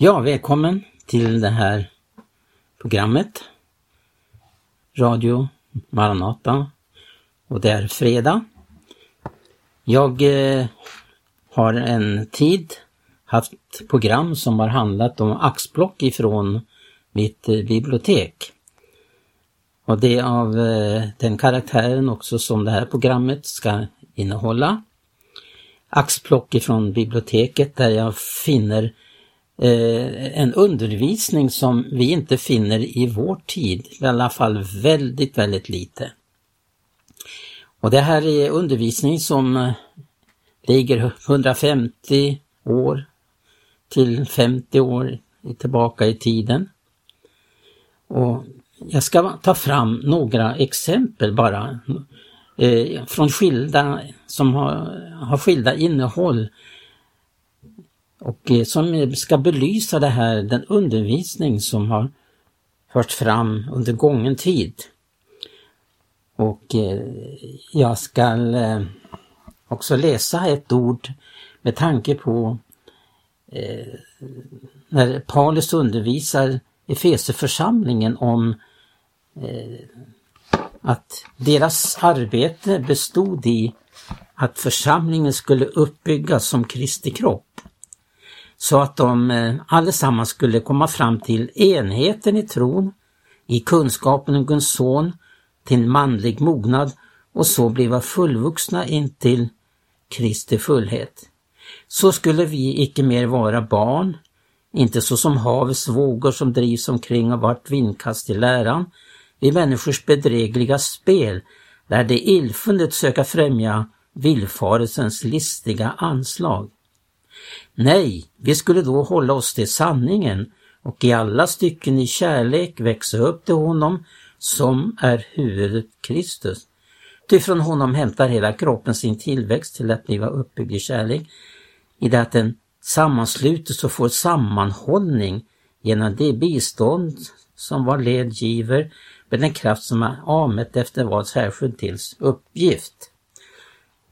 Ja, välkommen till det här programmet. Radio Maranata. Och det är fredag. Jag eh, har en tid haft program som har handlat om axplock ifrån mitt eh, bibliotek. Och det är av eh, den karaktären också som det här programmet ska innehålla. Axplock ifrån biblioteket där jag finner eh, en undervisning som vi inte finner i vår tid, i alla fall väldigt, väldigt lite. Och det här är undervisning som eh, ligger 150 år till 50 år tillbaka i tiden. Och jag ska ta fram några exempel bara eh, från skilda, som har, har skilda innehåll och eh, som eh, ska belysa det här, den undervisning som har förts fram under gången tid. Och eh, jag ska också läsa ett ord med tanke på när Paulus undervisar Efeseförsamlingen om att deras arbete bestod i att församlingen skulle uppbyggas som Kristi kropp. Så att de eh, allesammans skulle komma fram till enheten i tron, i kunskapen om Guds son, till manlig mognad och så bliva fullvuxna intill Kristi fullhet. Så skulle vi icke mer vara barn, inte så som havets vågor som drivs omkring av vart vindkast i läran, vid människors bedrägliga spel, där de illfundet söka främja villfarelsens listiga anslag. Nej, vi skulle då hålla oss till sanningen och i alla stycken i kärlek växa upp till honom som är huvudet Kristus. Ty från honom hämtar hela kroppen sin tillväxt till att bliva uppbyggd i kärlek, i det att den sammanslutes och får sammanhållning genom det bistånd som var led giver med den kraft som är avmätt efter vad särskilt tills uppgift.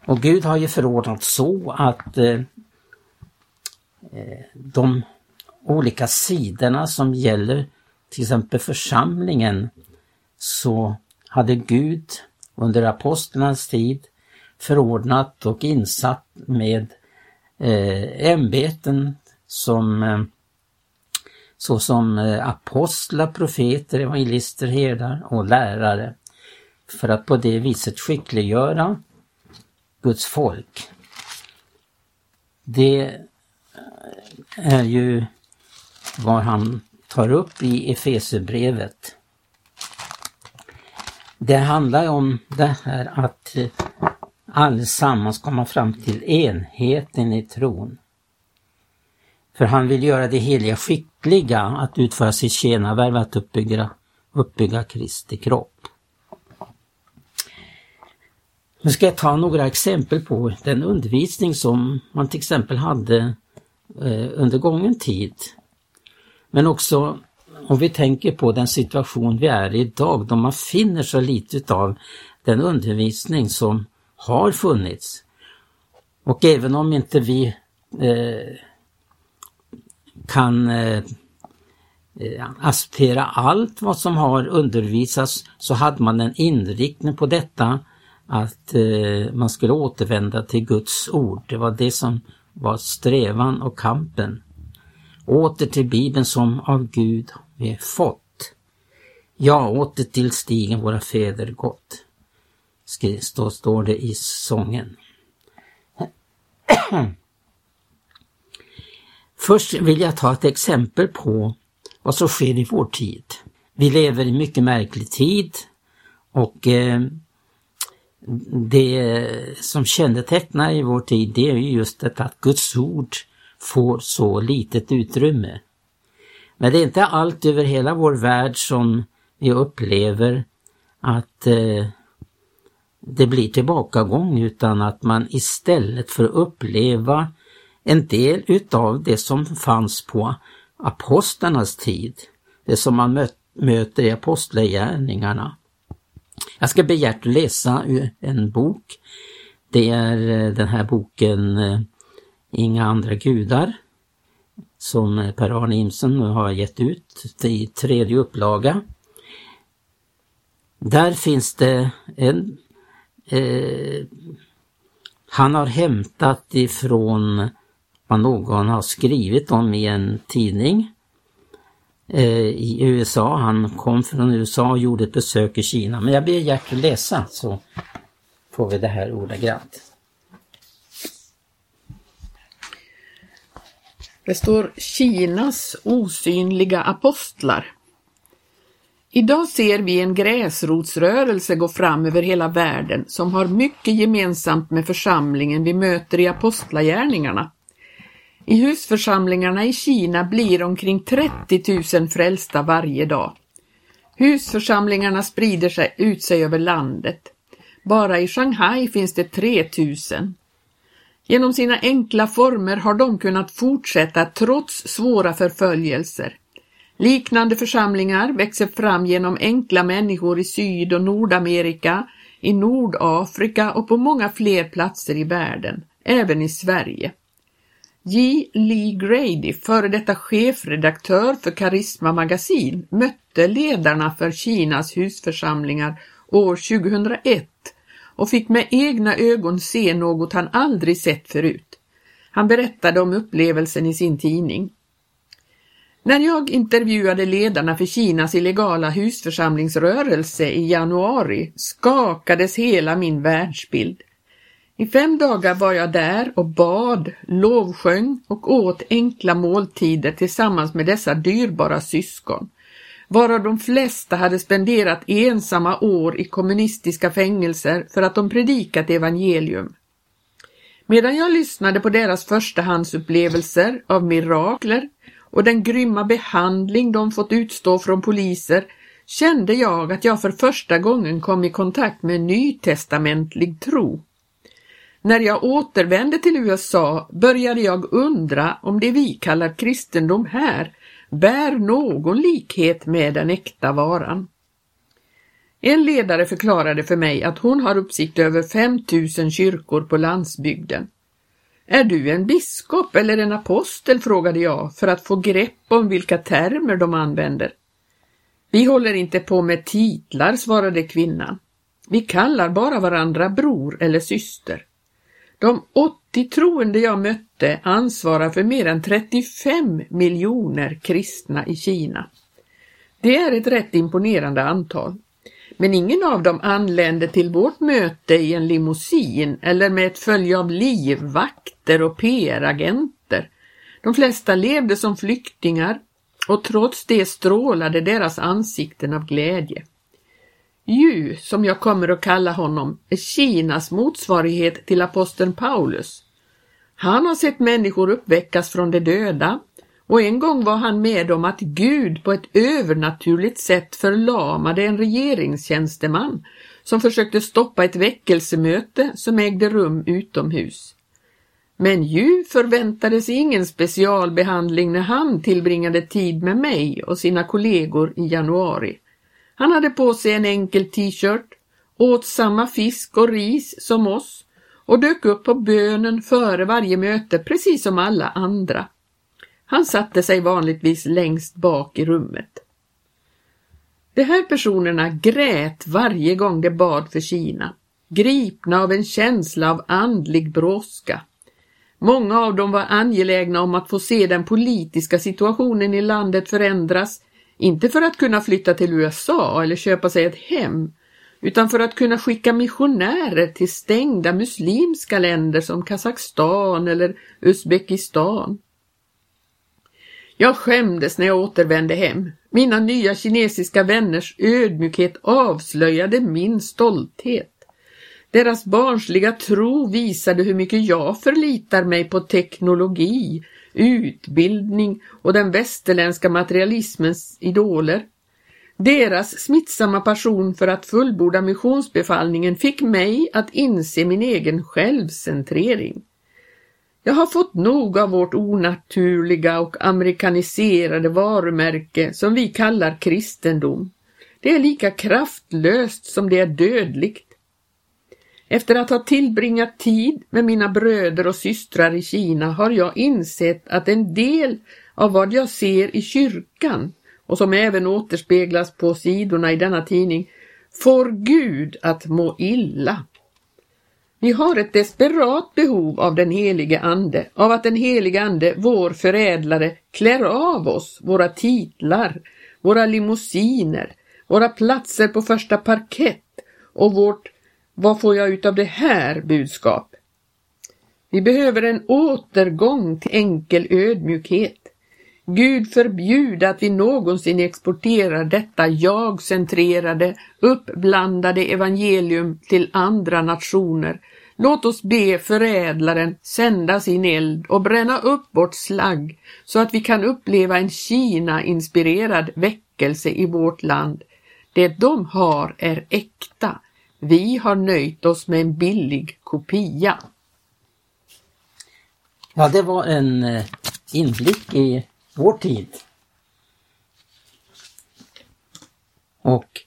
Och Gud har ju förordnat så att eh Eh, de olika sidorna som gäller till exempel församlingen så hade Gud under apostlarnas tid förordnat och insatt med eh, ämbeten som eh, såsom eh, apostlar, profeter, evangelister, herdar och lärare för att på det viset skickliggöra Guds folk. Det är ju vad han tar upp i Efesebrevet. Det handlar om det här att eh, allesammans komma fram till enheten i tron. För han vill göra det heliga skickliga att utföra sitt tjänarvärv att uppbygga, uppbygga Kristi kropp. Nu ska jag ta några exempel på den undervisning som man till exempel hade Eh, under gången tid. Men också om vi tänker på den situation vi är i idag då man finner så lite av den undervisning som har funnits. Och även om inte vi eh, kan eh, eh, acceptera allt vad som har undervisats så hade man en inriktning på detta att eh, man skulle återvända till Guds ord. Det var det som var strävan och kampen. Åter till Bibeln som av Gud vi fått. Ja, åter till stigen våra fäder gått. Då står det i sången. Först vill jag ta ett exempel på vad som sker i vår tid. Vi lever i mycket märklig tid och eh, det som kännetecknar i vår tid det är just detta att Guds ord får så litet utrymme. Men det är inte allt över hela vår värld som vi upplever att eh, det blir tillbakagång utan att man istället för att uppleva en del utav det som fanns på apostlarnas tid, det som man mö möter i apostlagärningarna. Jag ska begärt läsa en bok. Det är eh, den här boken eh, Inga andra gudar som eh, Per-Arne Imsen nu har gett ut i tredje upplaga. Där finns det en eh, han har hämtat ifrån vad någon har skrivit om i en tidning Eh, i USA. Han kom från USA och gjorde ett besök i Kina. Men jag ber Gert att läsa så får vi det här ordagrant. Det står Kinas osynliga apostlar. Idag ser vi en gräsrotsrörelse gå fram över hela världen som har mycket gemensamt med församlingen vi möter i apostlagärningarna. I husförsamlingarna i Kina blir omkring 30 000 frälsta varje dag. Husförsamlingarna sprider sig ut sig över landet. Bara i Shanghai finns det 3 000. Genom sina enkla former har de kunnat fortsätta trots svåra förföljelser. Liknande församlingar växer fram genom enkla människor i Syd och Nordamerika, i Nordafrika och på många fler platser i världen, även i Sverige. J. Lee Grady, före detta chefredaktör för Karisma Magasin, mötte ledarna för Kinas husförsamlingar år 2001 och fick med egna ögon se något han aldrig sett förut. Han berättade om upplevelsen i sin tidning. När jag intervjuade ledarna för Kinas illegala husförsamlingsrörelse i januari skakades hela min världsbild. I fem dagar var jag där och bad, lovsjöng och åt enkla måltider tillsammans med dessa dyrbara syskon, varav de flesta hade spenderat ensamma år i kommunistiska fängelser för att de predikat evangelium. Medan jag lyssnade på deras förstahandsupplevelser av mirakler och den grymma behandling de fått utstå från poliser kände jag att jag för första gången kom i kontakt med nytestamentlig tro. När jag återvände till USA började jag undra om det vi kallar kristendom här bär någon likhet med den äkta varan. En ledare förklarade för mig att hon har uppsikt över 5000 kyrkor på landsbygden. Är du en biskop eller en apostel? frågade jag för att få grepp om vilka termer de använder. Vi håller inte på med titlar, svarade kvinnan. Vi kallar bara varandra bror eller syster. De 80 troende jag mötte ansvarar för mer än 35 miljoner kristna i Kina. Det är ett rätt imponerande antal. Men ingen av dem anlände till vårt möte i en limousin eller med ett följe av livvakter och PR-agenter. De flesta levde som flyktingar och trots det strålade deras ansikten av glädje. Ju, som jag kommer att kalla honom, är Kinas motsvarighet till aposteln Paulus. Han har sett människor uppväckas från de döda och en gång var han med om att Gud på ett övernaturligt sätt förlamade en regeringstjänsteman som försökte stoppa ett väckelsemöte som ägde rum utomhus. Men ju förväntades ingen specialbehandling när han tillbringade tid med mig och sina kollegor i januari. Han hade på sig en enkel t-shirt, åt samma fisk och ris som oss och dök upp på bönen före varje möte precis som alla andra. Han satte sig vanligtvis längst bak i rummet. De här personerna grät varje gång de bad för Kina, gripna av en känsla av andlig brådska. Många av dem var angelägna om att få se den politiska situationen i landet förändras, inte för att kunna flytta till USA eller köpa sig ett hem, utan för att kunna skicka missionärer till stängda muslimska länder som Kazakstan eller Uzbekistan. Jag skämdes när jag återvände hem. Mina nya kinesiska vänners ödmjukhet avslöjade min stolthet. Deras barnsliga tro visade hur mycket jag förlitar mig på teknologi, utbildning och den västerländska materialismens idoler. Deras smittsamma passion för att fullborda missionsbefallningen fick mig att inse min egen självcentrering. Jag har fått nog av vårt onaturliga och amerikaniserade varumärke som vi kallar kristendom. Det är lika kraftlöst som det är dödligt. Efter att ha tillbringat tid med mina bröder och systrar i Kina har jag insett att en del av vad jag ser i kyrkan och som även återspeglas på sidorna i denna tidning får Gud att må illa. Vi har ett desperat behov av den helige Ande, av att den helige Ande, vår förädlare, klär av oss våra titlar, våra limousiner, våra platser på första parkett och vårt vad får jag ut av det här budskap? Vi behöver en återgång till enkel ödmjukhet. Gud förbjude att vi någonsin exporterar detta jag-centrerade, uppblandade evangelium till andra nationer. Låt oss be förädlaren sända sin eld och bränna upp vårt slagg så att vi kan uppleva en Kina-inspirerad väckelse i vårt land. Det de har är äkta. Vi har nöjt oss med en billig kopia. Ja, det var en eh, inblick i vår tid. Och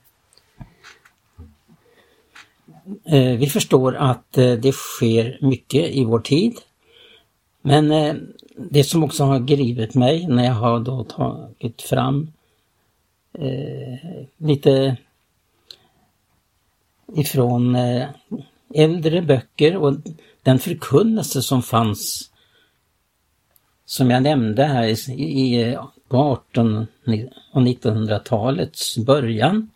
eh, vi förstår att eh, det sker mycket i vår tid. Men det som också har grivit mig när jag har då tagit fram lite ifrån eh, äldre böcker och den förkunnelse som fanns som jag nämnde här i, på 18 och 1900-talets början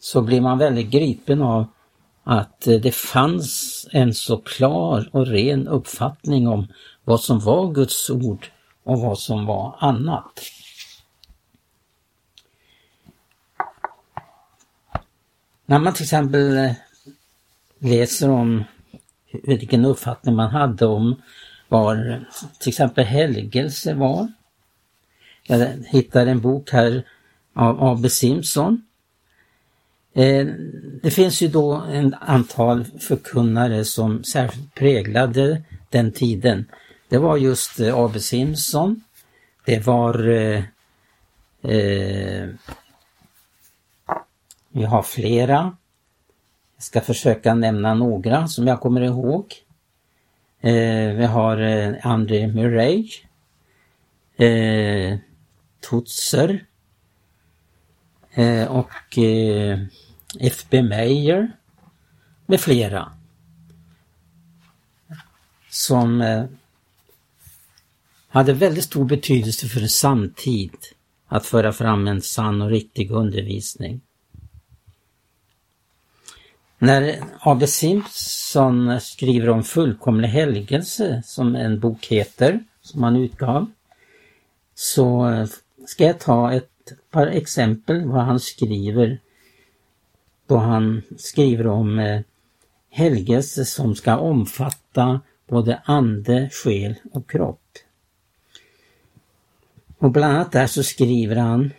så blir man väldigt gripen av att eh, det fanns en så klar och ren uppfattning om vad som var Guds ord och vad som var annat. När man till exempel eh, läser om vilken uppfattning man hade om var till exempel helgelse var. Jag hittar en bok här av A.B. Simpson. Eh, det finns ju då en antal förkunnare som särskilt präglade den tiden. Det var just eh, A.B. Simpson. Det var eh, vi har flera. Jag ska försöka nämna några som jag kommer ihåg. Eh, vi har eh, André Murray, eh, Tutser eh, och eh, F.B. Meyer med flera. Som eh, hade väldigt stor betydelse för en samtid att föra fram en sann och riktig undervisning. När A.B. Simpson skriver om fullkomlig helgelse, som en bok heter, som han utgav, så ska jag ta ett par exempel vad han skriver då han skriver om eh, helgelse som ska omfatta både ande, själ och kropp. Och bland annat där så skriver han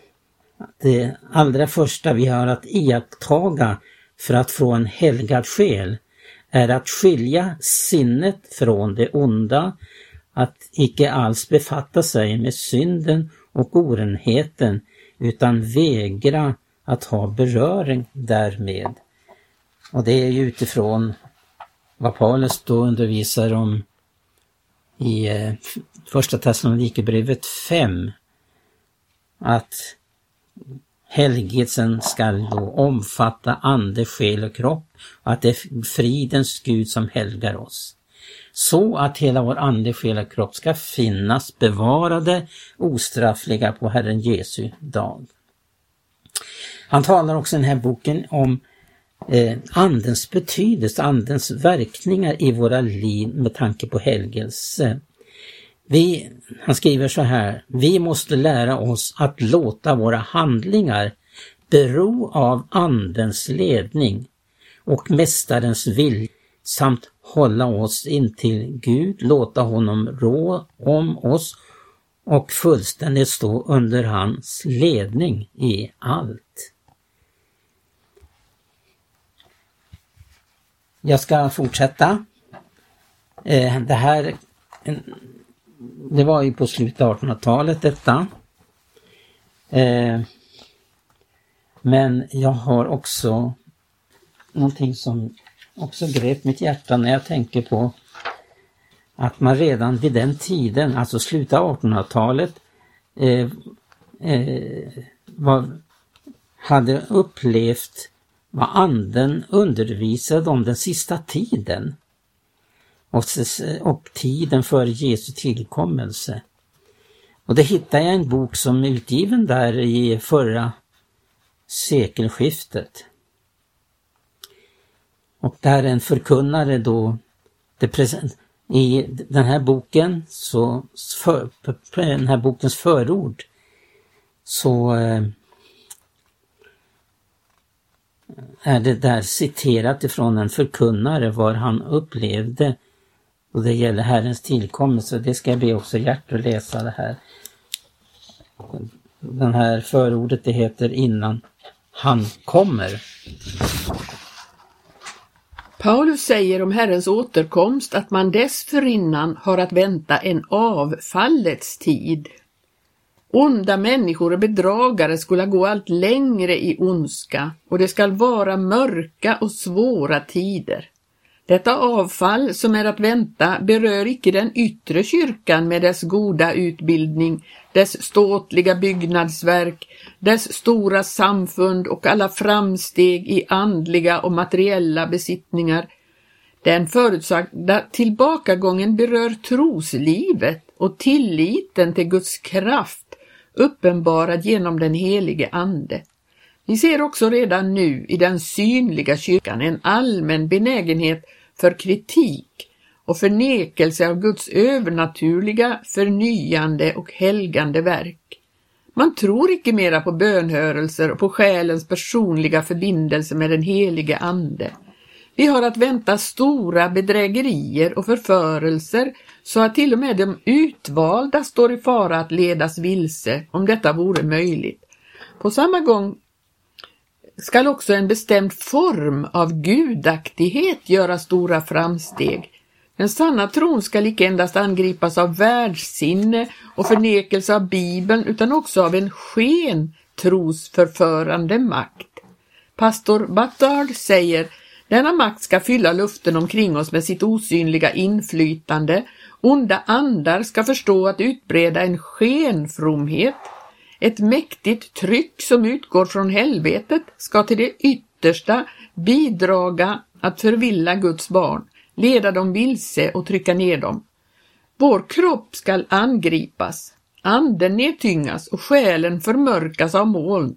att det allra första vi har att iakttaga för att få en helgad själ är att skilja sinnet från det onda, att icke alls befatta sig med synden och orenheten utan vägra att ha beröring därmed. Och det är ju utifrån vad Paulus då undervisar om i eh, första Thessalonikerbrevet 5. Att Helgelsen skall då omfatta ande, själ och kropp och att det är fridens Gud som helgar oss. Så att hela vår ande, själ och kropp ska finnas bevarade, ostraffliga på Herren Jesu dag. Han talar också i den här boken om eh, andens betydelse, andens verkningar i våra liv med tanke på helgelse. Vi, han skriver så här, vi måste lära oss att låta våra handlingar bero av Andens ledning och Mästarens vilja samt hålla oss intill Gud, låta honom rå om oss och fullständigt stå under hans ledning i allt. Jag ska fortsätta. Eh, det här det var ju på slutet av 1800-talet detta. Eh, men jag har också någonting som också grep mitt hjärta när jag tänker på att man redan vid den tiden, alltså slutet av 1800-talet, eh, eh, var, hade upplevt vad anden undervisade om den sista tiden och, och tiden före Jesu tillkommelse. Och det hittade jag en bok som är utgiven där i förra sekelskiftet. Och där en förkunnare då, det present, i den här boken, så, för, den här bokens förord, så eh, är det där citerat ifrån en förkunnare var han upplevde och det gäller Herrens tillkommelse. Det ska jag be också Gert att läsa det här. Den här förordet det heter innan han kommer. Paulus säger om Herrens återkomst att man dessförinnan har att vänta en avfallets tid. Onda människor och bedragare skulle gå allt längre i ondska och det skall vara mörka och svåra tider. Detta avfall som är att vänta berör icke den yttre kyrkan med dess goda utbildning, dess ståtliga byggnadsverk, dess stora samfund och alla framsteg i andliga och materiella besittningar. Den förutsagda tillbakagången berör troslivet och tilliten till Guds kraft uppenbarad genom den helige Ande. Vi ser också redan nu i den synliga kyrkan en allmän benägenhet för kritik och förnekelse av Guds övernaturliga, förnyande och helgande verk. Man tror icke mera på bönhörelser och på själens personliga förbindelse med den helige Ande. Vi har att vänta stora bedrägerier och förförelser så att till och med de utvalda står i fara att ledas vilse om detta vore möjligt. På samma gång skall också en bestämd form av gudaktighet göra stora framsteg. Den sanna tron skall icke endast angripas av världssinne och förnekelse av Bibeln utan också av en sken trosförförande makt. Pastor Battard säger denna makt ska fylla luften omkring oss med sitt osynliga inflytande. Onda andar ska förstå att utbreda en skenfromhet ett mäktigt tryck som utgår från helvetet ska till det yttersta bidraga att förvilla Guds barn, leda dem vilse och trycka ner dem. Vår kropp skall angripas, anden nedtyngas och själen förmörkas av moln.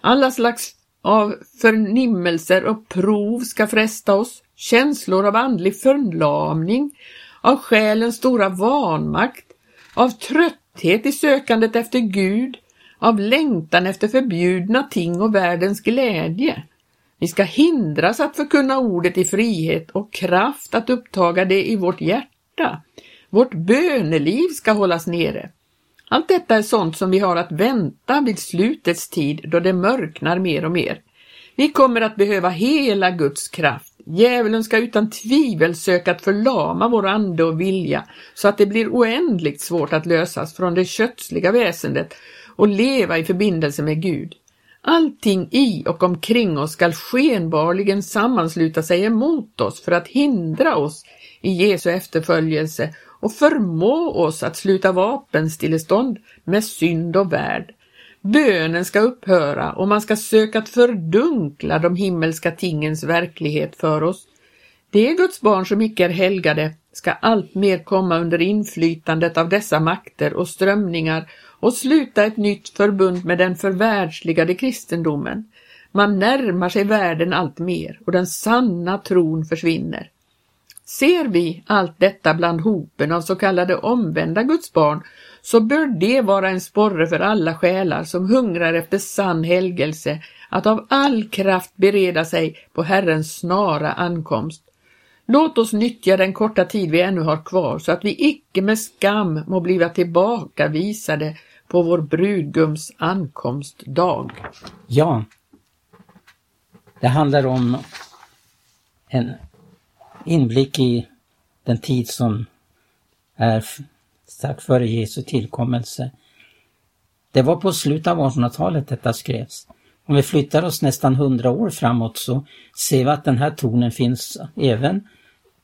Alla slags av förnimmelser och prov ska fresta oss, känslor av andlig förlamning, av själens stora vanmakt, av trötthet i sökandet efter Gud, av längtan efter förbjudna ting och världens glädje. Vi ska hindras att förkunna ordet i frihet och kraft att upptaga det i vårt hjärta. Vårt böneliv ska hållas nere. Allt detta är sånt som vi har att vänta vid slutets tid då det mörknar mer och mer. Vi kommer att behöva hela Guds kraft. Djävulen ska utan tvivel söka att förlama vår ande och vilja så att det blir oändligt svårt att lösas från det kötsliga väsendet och leva i förbindelse med Gud. Allting i och omkring oss skall skenbarligen sammansluta sig emot oss för att hindra oss i Jesu efterföljelse och förmå oss att sluta vapenstillestånd med synd och värld. Bönen ska upphöra och man ska söka att fördunkla de himmelska tingens verklighet för oss. De Guds barn som icke är helgade ska allt mer komma under inflytandet av dessa makter och strömningar och sluta ett nytt förbund med den förvärldsligade kristendomen. Man närmar sig världen allt mer och den sanna tron försvinner. Ser vi allt detta bland hopen av så kallade omvända gudsbarn så bör det vara en sporre för alla själar som hungrar efter sann helgelse att av all kraft bereda sig på Herrens snara ankomst. Låt oss nyttja den korta tid vi ännu har kvar så att vi icke med skam må bliva tillbakavisade på vår brudgums ankomstdag. Ja, det handlar om en inblick i den tid som är strax före Jesu tillkommelse. Det var på slutet av 1800-talet detta skrevs. Om vi flyttar oss nästan hundra år framåt så ser vi att den här tonen finns även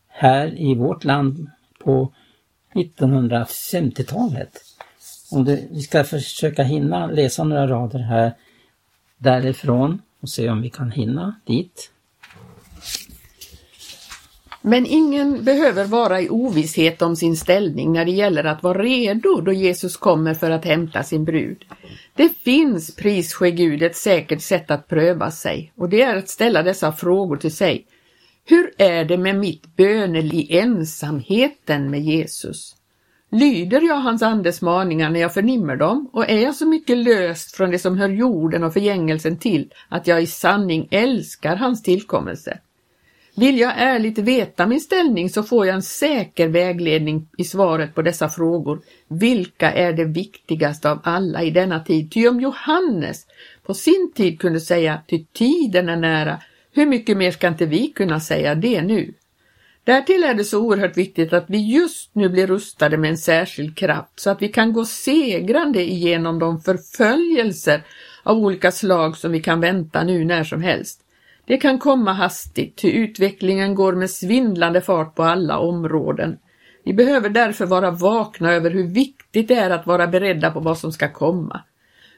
här i vårt land på 1950-talet. Om du, vi ska försöka hinna läsa några rader här därifrån och se om vi kan hinna dit. Men ingen behöver vara i ovisshet om sin ställning när det gäller att vara redo då Jesus kommer för att hämta sin brud. Det finns, prisske Gud, ett säkert sätt att pröva sig och det är att ställa dessa frågor till sig. Hur är det med mitt bönel i ensamheten med Jesus? Lyder jag hans andes maningar när jag förnimmer dem och är jag så mycket löst från det som hör jorden och förgängelsen till att jag i sanning älskar hans tillkommelse? Vill jag ärligt veta min ställning så får jag en säker vägledning i svaret på dessa frågor. Vilka är det viktigaste av alla i denna tid? Ty om Johannes på sin tid kunde säga ty tiden är nära, hur mycket mer ska inte vi kunna säga det nu? Därtill är det så oerhört viktigt att vi just nu blir rustade med en särskild kraft så att vi kan gå segrande igenom de förföljelser av olika slag som vi kan vänta nu när som helst. Det kan komma hastigt, ty utvecklingen går med svindlande fart på alla områden. Vi behöver därför vara vakna över hur viktigt det är att vara beredda på vad som ska komma.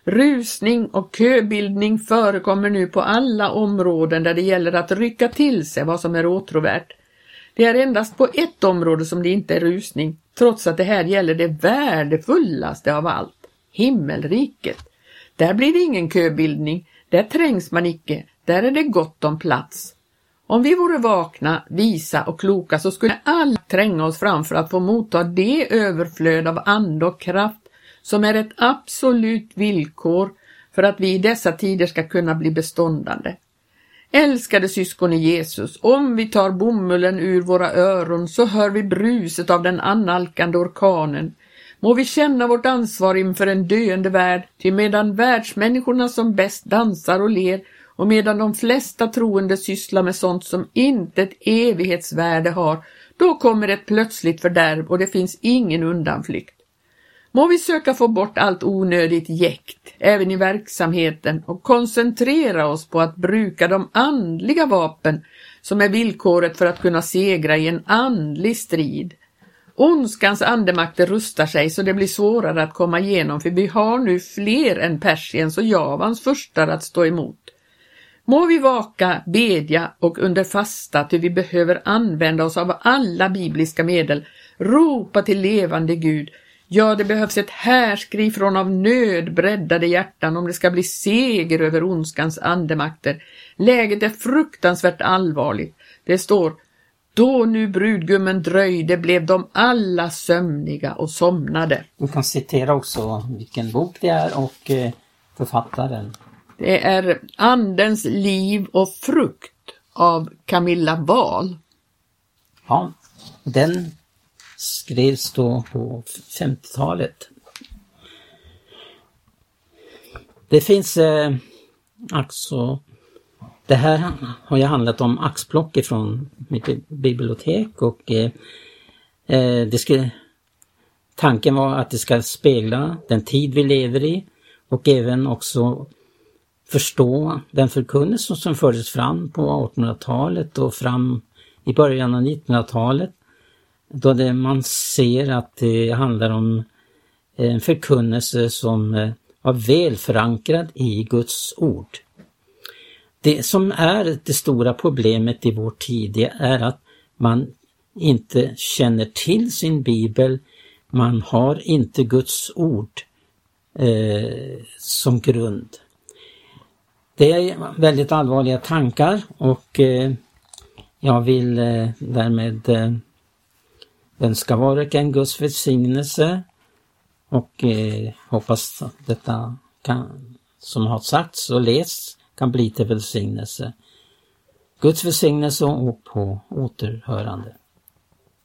Rusning och köbildning förekommer nu på alla områden där det gäller att rycka till sig vad som är åtråvärt. Det är endast på ett område som det inte är rusning, trots att det här gäller det värdefullaste av allt, himmelriket. Där blir det ingen köbildning, där trängs man icke, där är det gott om plats. Om vi vore vakna, visa och kloka så skulle alla tränga oss fram för att få motta det överflöd av ande och kraft som är ett absolut villkor för att vi i dessa tider ska kunna bli beståndande. Älskade syskon i Jesus, om vi tar bomullen ur våra öron så hör vi bruset av den annalkande orkanen. Må vi känna vårt ansvar inför en döende värld, ty medan världsmänniskorna som bäst dansar och ler och medan de flesta troende sysslar med sånt som inte ett evighetsvärde har, då kommer ett plötsligt fördärv och det finns ingen undanflykt. Må vi söka få bort allt onödigt jäkt, även i verksamheten, och koncentrera oss på att bruka de andliga vapen som är villkoret för att kunna segra i en andlig strid. Ondskans andemakter rustar sig så det blir svårare att komma igenom för vi har nu fler än Persiens och Javans furstar att stå emot. Må vi vaka, bedja och under fasta ty vi behöver använda oss av alla bibliska medel, ropa till levande Gud, Ja, det behövs ett härskri från av nöd breddade hjärtan om det ska bli seger över ondskans andemakter. Läget är fruktansvärt allvarligt. Det står då nu brudgummen dröjde blev de alla sömniga och somnade. Du kan citera också vilken bok det är och eh, författaren. Det är Andens liv och frukt av Camilla Wahl. Ja, den skrevs då på 50-talet. Det finns eh, alltså det här har ju handlat om axplock ifrån mitt bibliotek och eh, eh, det ska, tanken var att det ska spegla den tid vi lever i och även också förstå den förkunnelse som fördes fram på 1800-talet och fram i början av 1900-talet då det, man ser att det handlar om eh, en förkunnelse som eh, var väl förankrad i Guds ord. Det som är det stora problemet i vår tid det är att man inte känner till sin bibel, man har inte Guds ord eh, som grund. Det är väldigt allvarliga tankar och eh, jag vill eh, därmed eh, önska var och en Guds välsignelse och eh, hoppas att detta kan, som har sagts och lästs kan bli till välsignelse. Guds välsignelse och på återhörande.